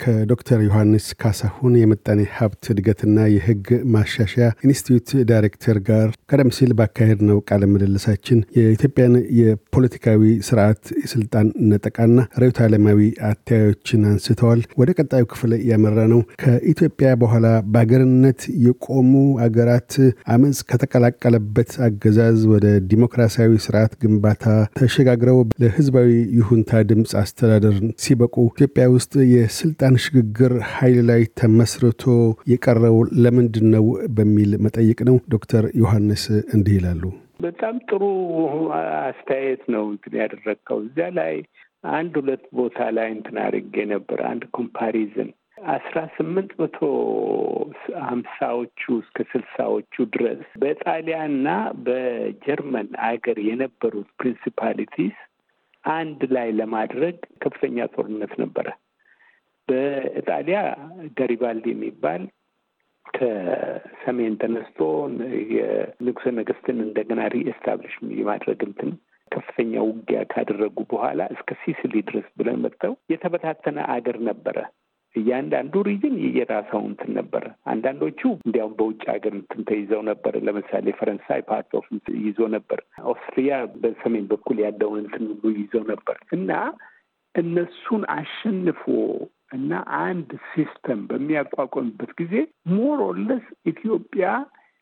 ከዶክተር ዮሐንስ ካሳሁን የምጣኔ ሀብት እድገትና የሕግ ማሻሻያ ኢንስቲትዩት ዳይሬክተር ጋር ቀደም ሲል ባካሄድነው ቃለ ምልልሳችን የኢትዮጵያን የፖለቲካዊ ስርዓት የስልጣን ነጠቃና ርዕዮተ ዓለማዊ አተያዮችን አንስተዋል። ወደ ቀጣዩ ክፍል ያመራነው። ከኢትዮጵያ በኋላ በአገርነት የቆሙ አገራት አመፅ ከተቀላቀለበት አገዛዝ ወደ ዲሞክራሲያዊ ስርዓት ግንባታ ተሸጋግረው ለህዝባዊ ይሁንታ ድምፅ አስተዳደር ሲበቁ ኢትዮጵያ ውስጥ የስልጣን የስልጣን ሽግግር ኃይል ላይ ተመስርቶ የቀረው ለምንድን ነው በሚል መጠይቅ ነው። ዶክተር ዮሐንስ እንዲህ ይላሉ። በጣም ጥሩ አስተያየት ነው እንትን ያደረግከው። እዚያ ላይ አንድ ሁለት ቦታ ላይ እንትን አድርጌ ነበር። አንድ ኮምፓሪዝን አስራ ስምንት መቶ ሀምሳዎቹ እስከ ስልሳዎቹ ድረስ በጣሊያንና በጀርመን አገር የነበሩት principalities አንድ ላይ ለማድረግ ከፍተኛ ጦርነት ነበረ። በኢጣሊያ ጋሪባልዲ የሚባል ከሰሜን ተነስቶ የንጉሠ ነገሥትን እንደገና reestablish የማድረግ እንትን ከፍተኛ ውጊያ ካደረጉ በኋላ እስከ ሲሲሊ ድረስ ብለን መጥተው የተበታተነ አገር ነበረ። እያንዳንዱ region የራሳው እንትን ነበረ። አንዳንዶቹ እንዲያውም በውጭ ሀገር እንትን ተይዘው ነበር። ለምሳሌ ፈረንሳይ part of ይዞ ነበር። ኦስትሪያ በሰሜን በኩል ያለውን እንትን ሁሉ ይዘው ነበር እና እነሱን አሸንፎ እና አንድ system በሚያቋቋምበት ጊዜ more or less ኢትዮጵያ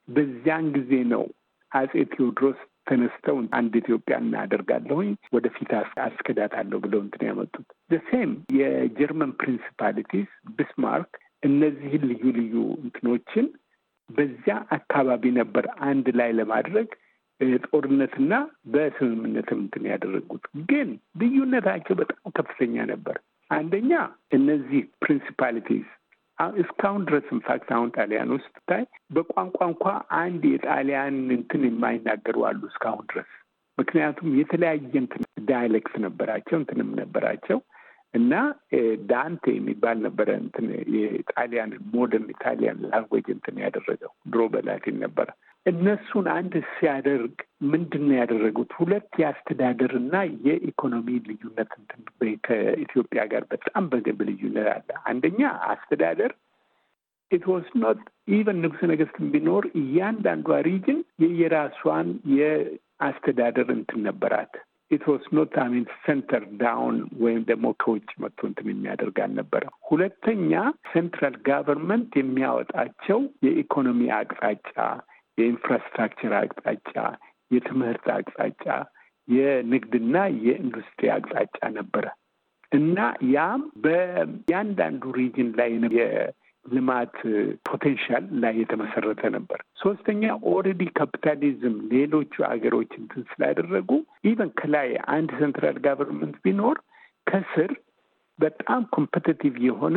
በዚያን ጊዜ ነው አጼ ቴዎድሮስ ተነስተው አንድ ኢትዮጵያ እናደርጋለሁኝ ወደፊት አስከትላለሁ ብለው እንትን ያመጡት same የጀርመን principalities ቢስማርክ እነዚህን ልዩ ልዩ እንትኖችን በዚያ አካባቢ ነበር አንድ ላይ ለማድረግ ጦርነትና በስምምነትም እንትን ያደረጉት። ግን ልዩነታቸው በጣም ከፍተኛ ነበር። አንደኛ እነዚህ principalities እስካሁን ድረስ in fact አሁን ጣሊያን ውስጥ ታይ በቋንቋ እንኳ አንድ የጣሊያን እንትን የማይናገሩ አሉ እስካሁን ድረስ ምክንያቱም የተለያየ እንትን dialect ነበራቸው እንትንም ነበራቸው እና ዳንቴ የሚባል ነበረ እንትን የጣሊያን modern Italian language እንትን ያደረገው ድሮ በላቲን ነበረ። እነሱን አንድ ሲያደርግ ምንድን ነው ያደረጉት? ሁለት የአስተዳደር እና የኢኮኖሚ ልዩነት ከኢትዮጵያ ጋር በጣም big ልዩነት አለ። አንደኛ አስተዳደር it was not even ንጉሠ ነገሥት ቢኖር እያንዳንዷ region የየራሷን የአስተዳደር እንትን ነበራት። it was not, I mean, centre down ወይም ደግሞ ከውጭ መጥቶ እንትን የሚያደርግ አልነበረም። ሁለተኛ central government የሚያወጣቸው የኢኮኖሚ አቅጣጫ የ infrastructure አቅጣጫ፣ የትምህርት አቅጣጫ፣ የንግድና የኢንዱስትሪ አቅጣጫ ነበረ እና ያም በእያንዳንዱ region ላይ የልማት potential ላይ የተመሰረተ ነበር። ሶስተኛ already ካፒታሊዝም ሌሎቹ ሀገሮች እንትን ስላደረጉ even ከላይ አንድ central government ቢኖር ከስር በጣም competitive የሆነ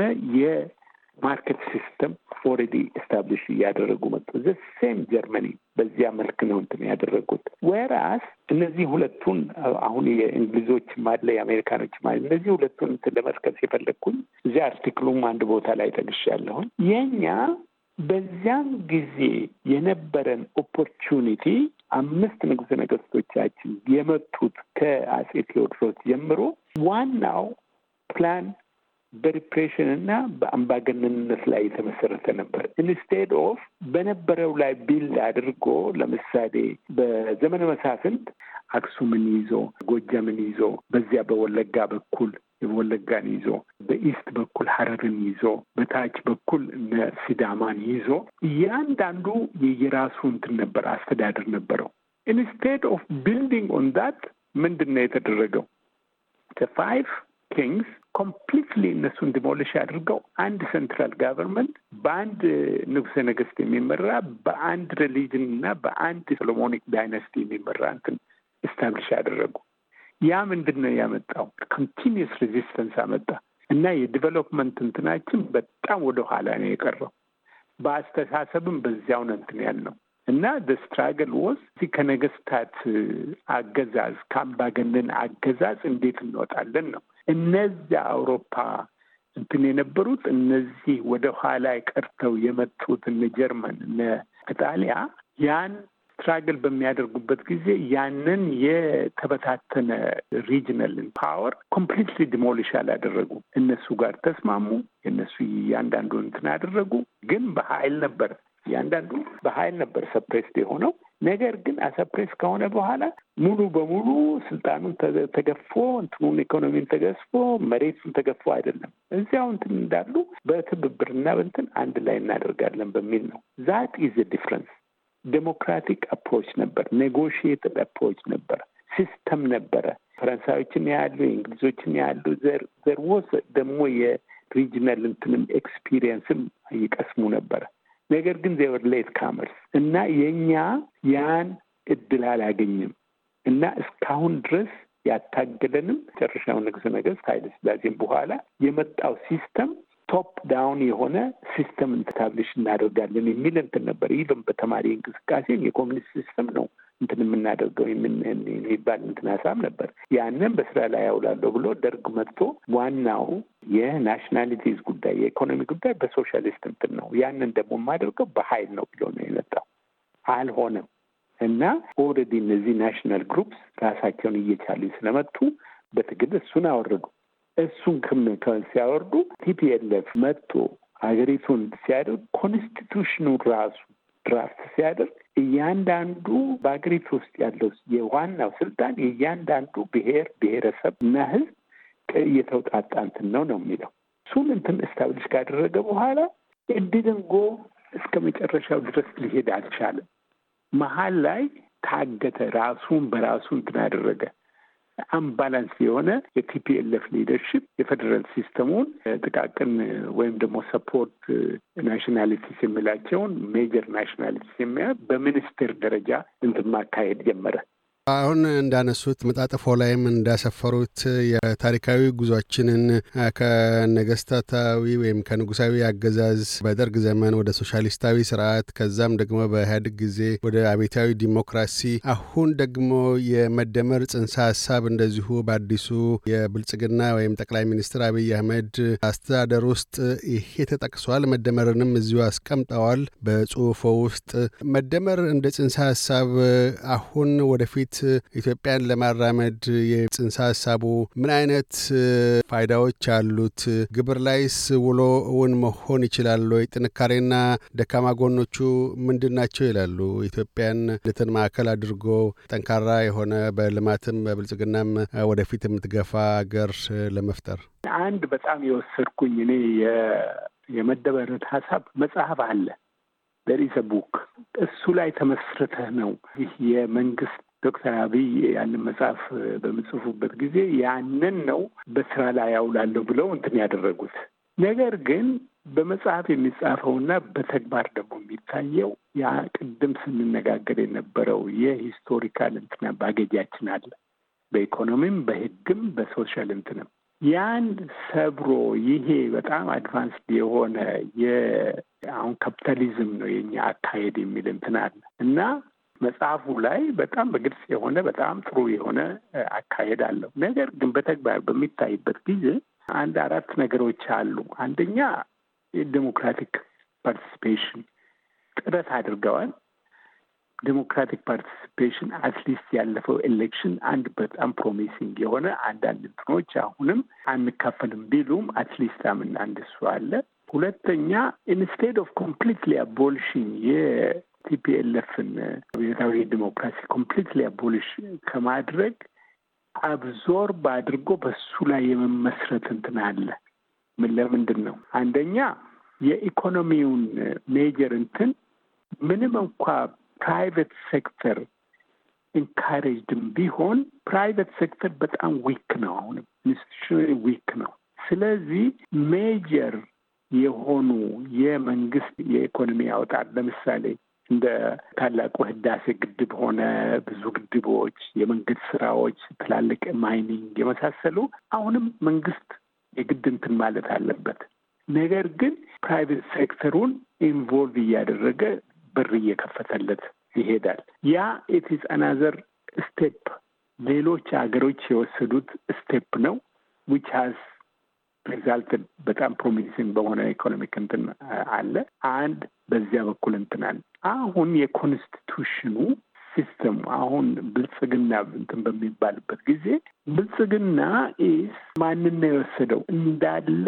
market system already establish እያደረጉ መጡ። the same Germany በዚያ መልክ ነው እንትን ያደረጉት። whereas እነዚህ ሁለቱን አሁን የእንግሊዞች አለ የአሜሪካኖች አለ እነዚህ ሁለቱን እንትን ለመጥቀስ የፈለግኩኝ እዚያ article ኡም አንድ ቦታ ላይ ጠቅሻለሁኝ። የኛ በዚያን ጊዜ የነበረን opportunity አምስት ንጉሠ ነገሥቶቻችን የመጡት ከአጼ ቴዎድሮስ ጀምሮ ዋናው plan በ repression እና በአምባገነንነት ላይ የተመሰረተ ነበር። instead of በነበረው ላይ build አድርጎ ለምሳሌ በዘመነ መሳፍንት አክሱምን ይዞ ጎጃምን ይዞ በዚያ በወለጋ በኩል የወለጋን ይዞ በ east በኩል ሀረርን ይዞ በታች በኩል እነ ሲዳማን ይዞ እያንዳንዱ የየራሱ እንትን ነበር አስተዳደር ነበረው። instead of building on that ምንድን ነው የተደረገው? five kings completely እነሱን demolish አድርገው አንድ central government በአንድ ንጉሠ ነገሥት የሚመራ በአንድ religion እና በአንድ Solomonic dynasty የሚመራ እንትን establish አደረጉ። ያ ምንድን ነው ያመጣው? continuous resistance አመጣ እና የ development እንትናችን በጣም ወደ ኋላ ነው የቀረው። በአስተሳሰብም በዚያው ነው እንትን ያልነው እና struggle was እዚህ ከነገስታት አገዛዝ ከአምባገነን አገዛዝ እንዴት እንወጣለን ነው። እነዚያ አውሮፓ እንትን የነበሩት እነዚህ ወደ ኋላ ቀርተው የመጡት እነ ጀርመን እነ ኢጣሊያ ያን struggle በሚያደርጉበት ጊዜ ያንን የተበታተነ regional power completely demolish አላደረጉ። እነሱ ጋር ተስማሙ። የእነሱ እያንዳንዱ እንትን አደረጉ። ግን በኃይል ነበር እያንዳንዱ በኃይል ነበር suppressed የሆነው። ነገር ግን suppress ከሆነ በኋላ ሙሉ በሙሉ ስልጣኑን ተገፎ እንትኑን ኢኮኖሚን ተገዝፎ መሬቱን ተገፎ አይደለም። እዚያው እንትን እንዳሉ በትብብርና በንትን አንድ ላይ እናደርጋለን በሚል ነው። that is difference። democratic approach ነበር፣ negotiated approach ነበር፣ system ነበረ። ፈረንሳዮችን ያሉ የእንግሊዞችን ያሉ there was ደግሞ የ regional እንትንም experience ም ይቀስሙ ነበረ። ነገር ግን they were latecomers እና የእኛ ያን እድል አላገኝም እና እስካሁን ድረስ ያታገለንም መጨረሻው ንጉሠ ነገሥት ኃይለ ሥላሴም በኋላ የመጣው system top down የሆነ system establish እናደርጋለን የሚል እንትን ነበር። even በተማሪ እንቅስቃሴም የኮሚኒስት system ነው እንትን የምናደርገው የሚባል እንትን ሀሳብ ነበር። ያንን በስራ ላይ ያውላለሁ ብሎ ደርግ መጥቶ ዋናው የ nationalities ጉዳይ የኢኮኖሚ ጉዳይ በሶሻሊስት እንትን ነው፣ ያንን ደግሞ የማደርገው በሀይል ነው ብሎ ነው የመጣው። አልሆነም እና already እነዚህ national groups ራሳቸውን እየቻሉ ስለመጡ በትግል እሱን አወረዱ። እሱን ክም ሲያወርዱ TPLF መጥቶ ሀገሪቱን ሲያደርግ constitution ኑ ራሱ draft ሲያደርግ እያንዳንዱ በሀገሪቱ ውስጥ ያለው የዋናው ስልጣን የእያንዳንዱ ብሔር ብሔረሰብ እና ሕዝብ እየተውጣጣ እንትን ነው ነው የሚለው እሱን እንትን establish ካደረገ በኋላ እድልን እስከ መጨረሻው ድረስ ሊሄድ አልቻለም። መሀል ላይ ታገተ። ራሱን በራሱ እንትን አደረገ። imbalance የሆነ የ TPLF leadership የፌዴራል system ኡን ጥቃቅን ወይም ደግሞ support nationalities የሚላቸውን major nationalities የሚያ በሚኒስቴር ደረጃ እንትን ማካሄድ ጀመረ። አሁን እንዳነሱት መጣጥፎ ላይም እንዳሰፈሩት የታሪካዊ ጉዟችንን ከነገስታታዊ ወይም ከንጉሳዊ አገዛዝ በደርግ ዘመን ወደ ሶሻሊስታዊ ስርዓት ከዛም ደግሞ በኢህአዴግ ጊዜ ወደ አቤታዊ ዲሞክራሲ አሁን ደግሞ የመደመር ጽንሰ ሀሳብ እንደዚሁ በአዲሱ የብልጽግና ወይም ጠቅላይ ሚኒስትር አብይ አህመድ አስተዳደር ውስጥ ይሄ ተጠቅሷል። መደመርንም እዚሁ አስቀምጠዋል በጽሁፎ ውስጥ መደመር እንደ ጽንሰ ሀሳብ አሁን ወደፊት ኢትዮጵያን ለማራመድ የጽንሰ ሀሳቡ ምን አይነት ፋይዳዎች አሉት? ግብር ላይስ ውሎ እውን መሆን ይችላል ወይ? ጥንካሬና ደካማ ጎኖቹ ምንድን ናቸው ይላሉ? ኢትዮጵያን ልትን ማዕከል አድርጎ ጠንካራ የሆነ በልማትም በብልጽግናም ወደፊት የምትገፋ ሀገር ለመፍጠር አንድ በጣም የወሰድኩኝ እኔ የመደመርን ሀሳብ መጽሐፍ አለ በሪሰ ቡክ እሱ ላይ ተመስርተህ ነው ይህ የመንግስት ዶክተር አብይ ያንን መጽሐፍ በምጽፉበት ጊዜ ያንን ነው በስራ ላይ ያውላለሁ ብለው እንትን ያደረጉት። ነገር ግን በመጽሐፍ የሚጻፈውና በተግባር ደግሞ የሚታየው ያ ቅድም ስንነጋገር የነበረው የ historical እንትና baggage አችን አለ። በኢኮኖሚም፣ በህግም፣ በ social እንትንም ያን ሰብሮ ይሄ በጣም advanced የሆነ የአሁን ካፒታሊዝም ነው የኛ አካሄድ የሚል እንትን አለ እና መጽሐፉ ላይ በጣም በግልጽ የሆነ በጣም ጥሩ የሆነ አካሄድ አለው። ነገር ግን በተግባር በሚታይበት ጊዜ አንድ አራት ነገሮች አሉ። አንደኛ የ democratic participation ጥረት አድርገዋል። democratic participation at least ያለፈው election አንድ በጣም promising የሆነ አንዳንድ እንትኖች አሁንም አንካፈልም ቢሉም at least አምን አንድ እሱ አለ። ሁለተኛ instead of completely abolition TPLF ን ብሔራዊ ዲሞክራሲ completely abolish ከማድረግ absorb አድርጎ በሱ ላይ የመመስረት እንትን አለ። ምን ለምንድን ነው? አንደኛ የኢኮኖሚውን major እንትን ምንም እንኳ private sector encouraged ም ቢሆን private sector በጣም weak ነው። አሁንም institution weak ነው። ስለዚህ major የሆኑ የመንግስት የኢኮኖሚ ያወጣል ለምሳሌ እንደ ታላቁ ህዳሴ ግድብ ሆነ ብዙ ግድቦች፣ የመንገድ ስራዎች፣ ትላልቅ mining የመሳሰሉ አሁንም መንግስት የግድ እንትን ማለት አለበት። ነገር ግን private sector ኡን involve እያደረገ በር እየከፈተለት ይሄዳል። ያ it's another step ሌሎች ሀገሮች የወሰዱት step ነው which has result በጣም promising በሆነ economic እንትን አለ። አንድ በዚያ በኩል እንትን አለ። አሁን የ constitution ኑ system አሁን ብልጽግና እንትን በሚባልበት ጊዜ ብልጽግና is ማንን ነው የወሰደው? እንዳለ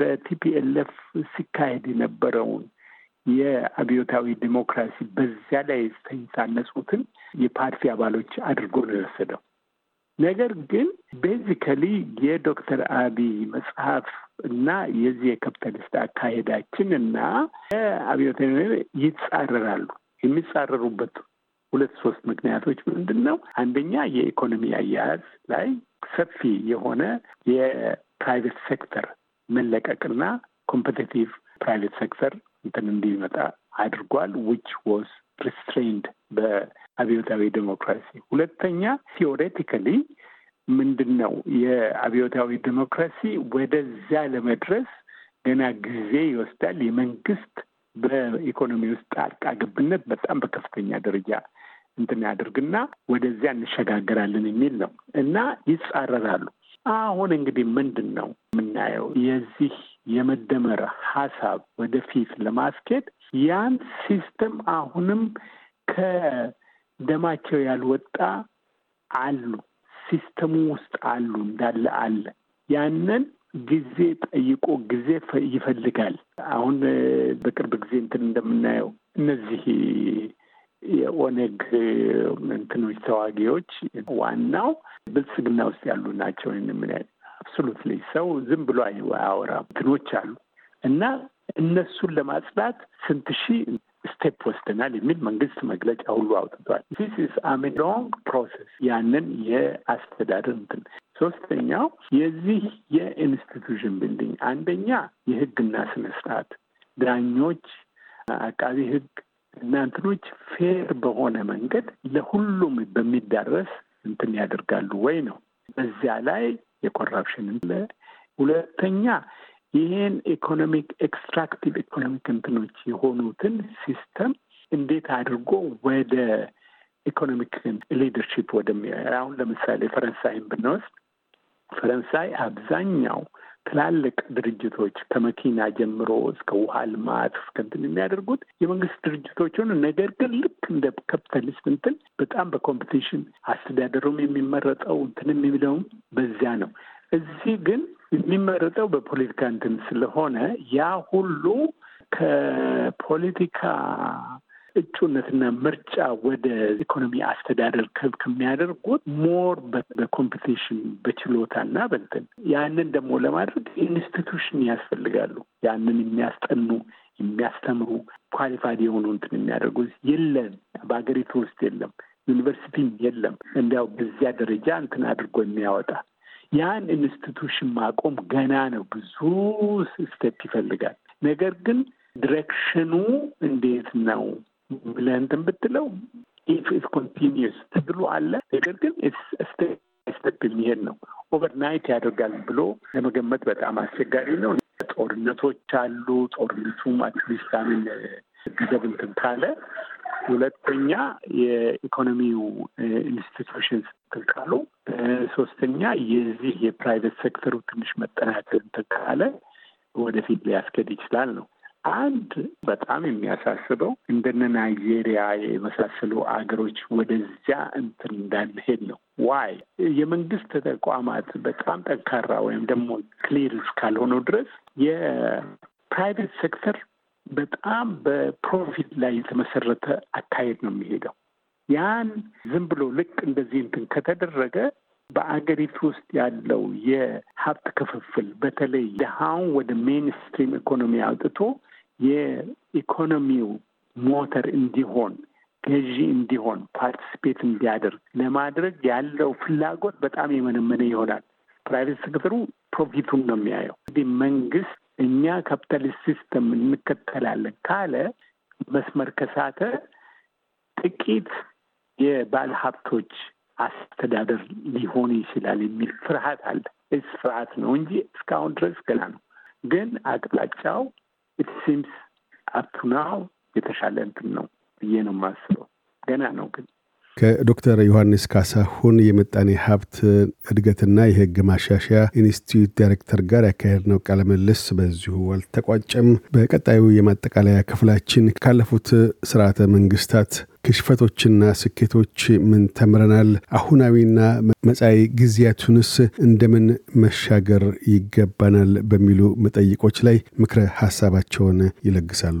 በ TPLF ሲካሄድ የነበረውን የአብዮታዊ ዲሞክራሲ በዚያ ላይ የታነጹትን የፓርቲ አባሎች አድርጎ ነው የወሰደው። ነገር ግን basically የዶክተር አብይ መጽሐፍ እና የዚህ የካፒታሊስት አካሄዳችን እና የአብዮታዊ ይጻረራሉ። የሚጻረሩበት ሁለት ሶስት ምክንያቶች ምንድን ነው? አንደኛ የኢኮኖሚ አያያዝ ላይ ሰፊ የሆነ የ private sector መለቀቅና competitive private sector እንትን እንዲመጣ አድርጓል which was restrained በአብዮታዊ ዴሞክራሲ። ሁለተኛ theoretically ምንድን ነው የአብዮታዊ ዴሞክራሲ ወደዚያ ለመድረስ ገና ጊዜ ይወስዳል። የመንግስት በኢኮኖሚ ውስጥ ጣልቃ ገብነት በጣም በከፍተኛ ደረጃ እንትን ያደርግና ወደዚያ እንሸጋገራለን የሚል ነው እና ይጻረራሉ። አሁን እንግዲህ ምንድን ነው የምናየው የዚህ የመደመር ሀሳብ ወደፊት ለማስኬድ ያን system አሁንም ከደማቸው ያልወጣ አሉ፣ ሲስተሙ ውስጥ አሉ፣ እንዳለ አለ። ያንን ጊዜ ጠይቆ ጊዜ ይፈልጋል። አሁን በቅርብ ጊዜ እንትን እንደምናየው እነዚህ የኦነግ እንትኖች ተዋጊዎች ዋናው ብልጽግና ውስጥ ያሉ ናቸው። ምን absolutely ሰው ዝም ብሎ አያወራም። እንትኖች አሉ እና እነሱን ለማጽዳት ስንት ሺህ step ወስደናል የሚል መንግስት መግለጫ ሁሉ አውጥቷል። this is a long process ያንን የአስተዳደር እንትን ሶስተኛው የዚህ የ institution building አንደኛ የህግና ስነ ስርዓት ዳኞች፣ አቃቢ ህግ እና እንትኖች fair በሆነ መንገድ ለሁሉም በሚዳረስ እንትን ያደርጋሉ ወይ ነው። በዚያ ላይ የ corruption ሁለተኛ ይሄን economic extractive economic እንትኖች የሆኑትን system እንዴት አድርጎ ወደ economic leadership ወደሚ አሁን ለምሳሌ ፈረንሳይን ብንወስድ ፈረንሳይ አብዛኛው ትላልቅ ድርጅቶች ከመኪና ጀምሮ እስከ ውሃ ልማት እስከ እንትን የሚያደርጉት የመንግስት ድርጅቶች ሆኑ። ነገር ግን ልክ እንደ ካፒታሊስት እንትን በጣም በ competition አስተዳደሩም የሚመረጠው እንትን የሚለውም በዚያ ነው። እዚህ ግን የሚመረጠው በፖለቲካ እንትን ስለሆነ ያ ሁሉ ከፖለቲካ እጩነትና ምርጫ ወደ ኢኮኖሚ አስተዳደር ከሚያደርጉት more በ competition በችሎታና በእንትን ያንን ደግሞ ለማድረግ institution ያስፈልጋሉ። ያንን የሚያስጠኑ የሚያስተምሩ qualified የሆኑ እንትን የሚያደርጉ የለም፣ በሀገሪቱ ውስጥ የለም፣ ዩኒቨርሲቲም የለም። እንዲያው በዚያ ደረጃ እንትን አድርጎ የሚያወጣ ያን institution ማቆም ገና ነው፣ ብዙ step ይፈልጋል። ነገር ግን direction ኡ እንዴት ነው ብለህ እንትን ብትለው if it continues ትግሉ አለ። ነገር ግን step የሚሄድ ነው። overnight ያደርጋል ብሎ ለመገመት በጣም አስቸጋሪ ነው። ጦርነቶች አሉ። ጦርነቱም at least አምን ገደብ እንትን ካለ ሁለተኛ የኢኮኖሚው institutions ካሉ፣ ሶስተኛ የዚህ የ private sector ኡ ትንሽ መጠናከር እንትን ካለ ወደፊት ሊያስኬድ ይችላል ነው። አንድ በጣም የሚያሳስበው እንደነ ናይጄሪያ የመሳሰሉ አገሮች ወደዚያ እንትን እንዳንሄድ ነው። why የመንግስት ተቋማት በጣም ጠንካራ ወይም ደግሞ clear እስካልሆነው ድረስ የ private sector በጣም በ profit ላይ የተመሰረተ አካሄድ ነው የሚሄደው። ያን ዝም ብሎ ልክ እንደዚህ እንትን ከተደረገ በአገሪቱ ውስጥ ያለው የሀብት ክፍፍል በተለይ ድሃውን ወደ mainstream ኢኮኖሚ አውጥቶ የኢኮኖሚው ሞተር እንዲሆን ገዢ እንዲሆን participate እንዲያደርግ ለማድረግ ያለው ፍላጎት በጣም የመነመነ ይሆናል። private sector ኡ profit ኡን ነው የሚያየው። እንግዲህ መንግስት እኛ capitalist system እንከተላለን ካለ መስመር ከሳተ ጥቂት የባለ ሀብቶች አስተዳደር ሊሆን ይችላል የሚል ፍርሃት አለ። እስ ፍርሃት ነው እንጂ እስካሁን ድረስ ገና ነው። ግን አቅጣጫው it seems up to now የተሻለ እንትን ነው ብዬ ነው የማስበው። ገና ነው ግን ከዶክተር ዮሐንስ ካሳሁን የምጣኔ ሀብት እድገትና የህግ ማሻሻያ ኢንስቲትዩት ዳይሬክተር ጋር ያካሄድነው ቃለ ምልልስ በዚሁ አልተቋጨም። በቀጣዩ የማጠቃለያ ክፍላችን ካለፉት ስርዓተ መንግስታት ክሽፈቶችና ስኬቶች ምን ተምረናል? አሁናዊና መጻኢ ጊዜያቱንስ እንደምን መሻገር ይገባናል? በሚሉ መጠይቆች ላይ ምክረ ሀሳባቸውን ይለግሳሉ።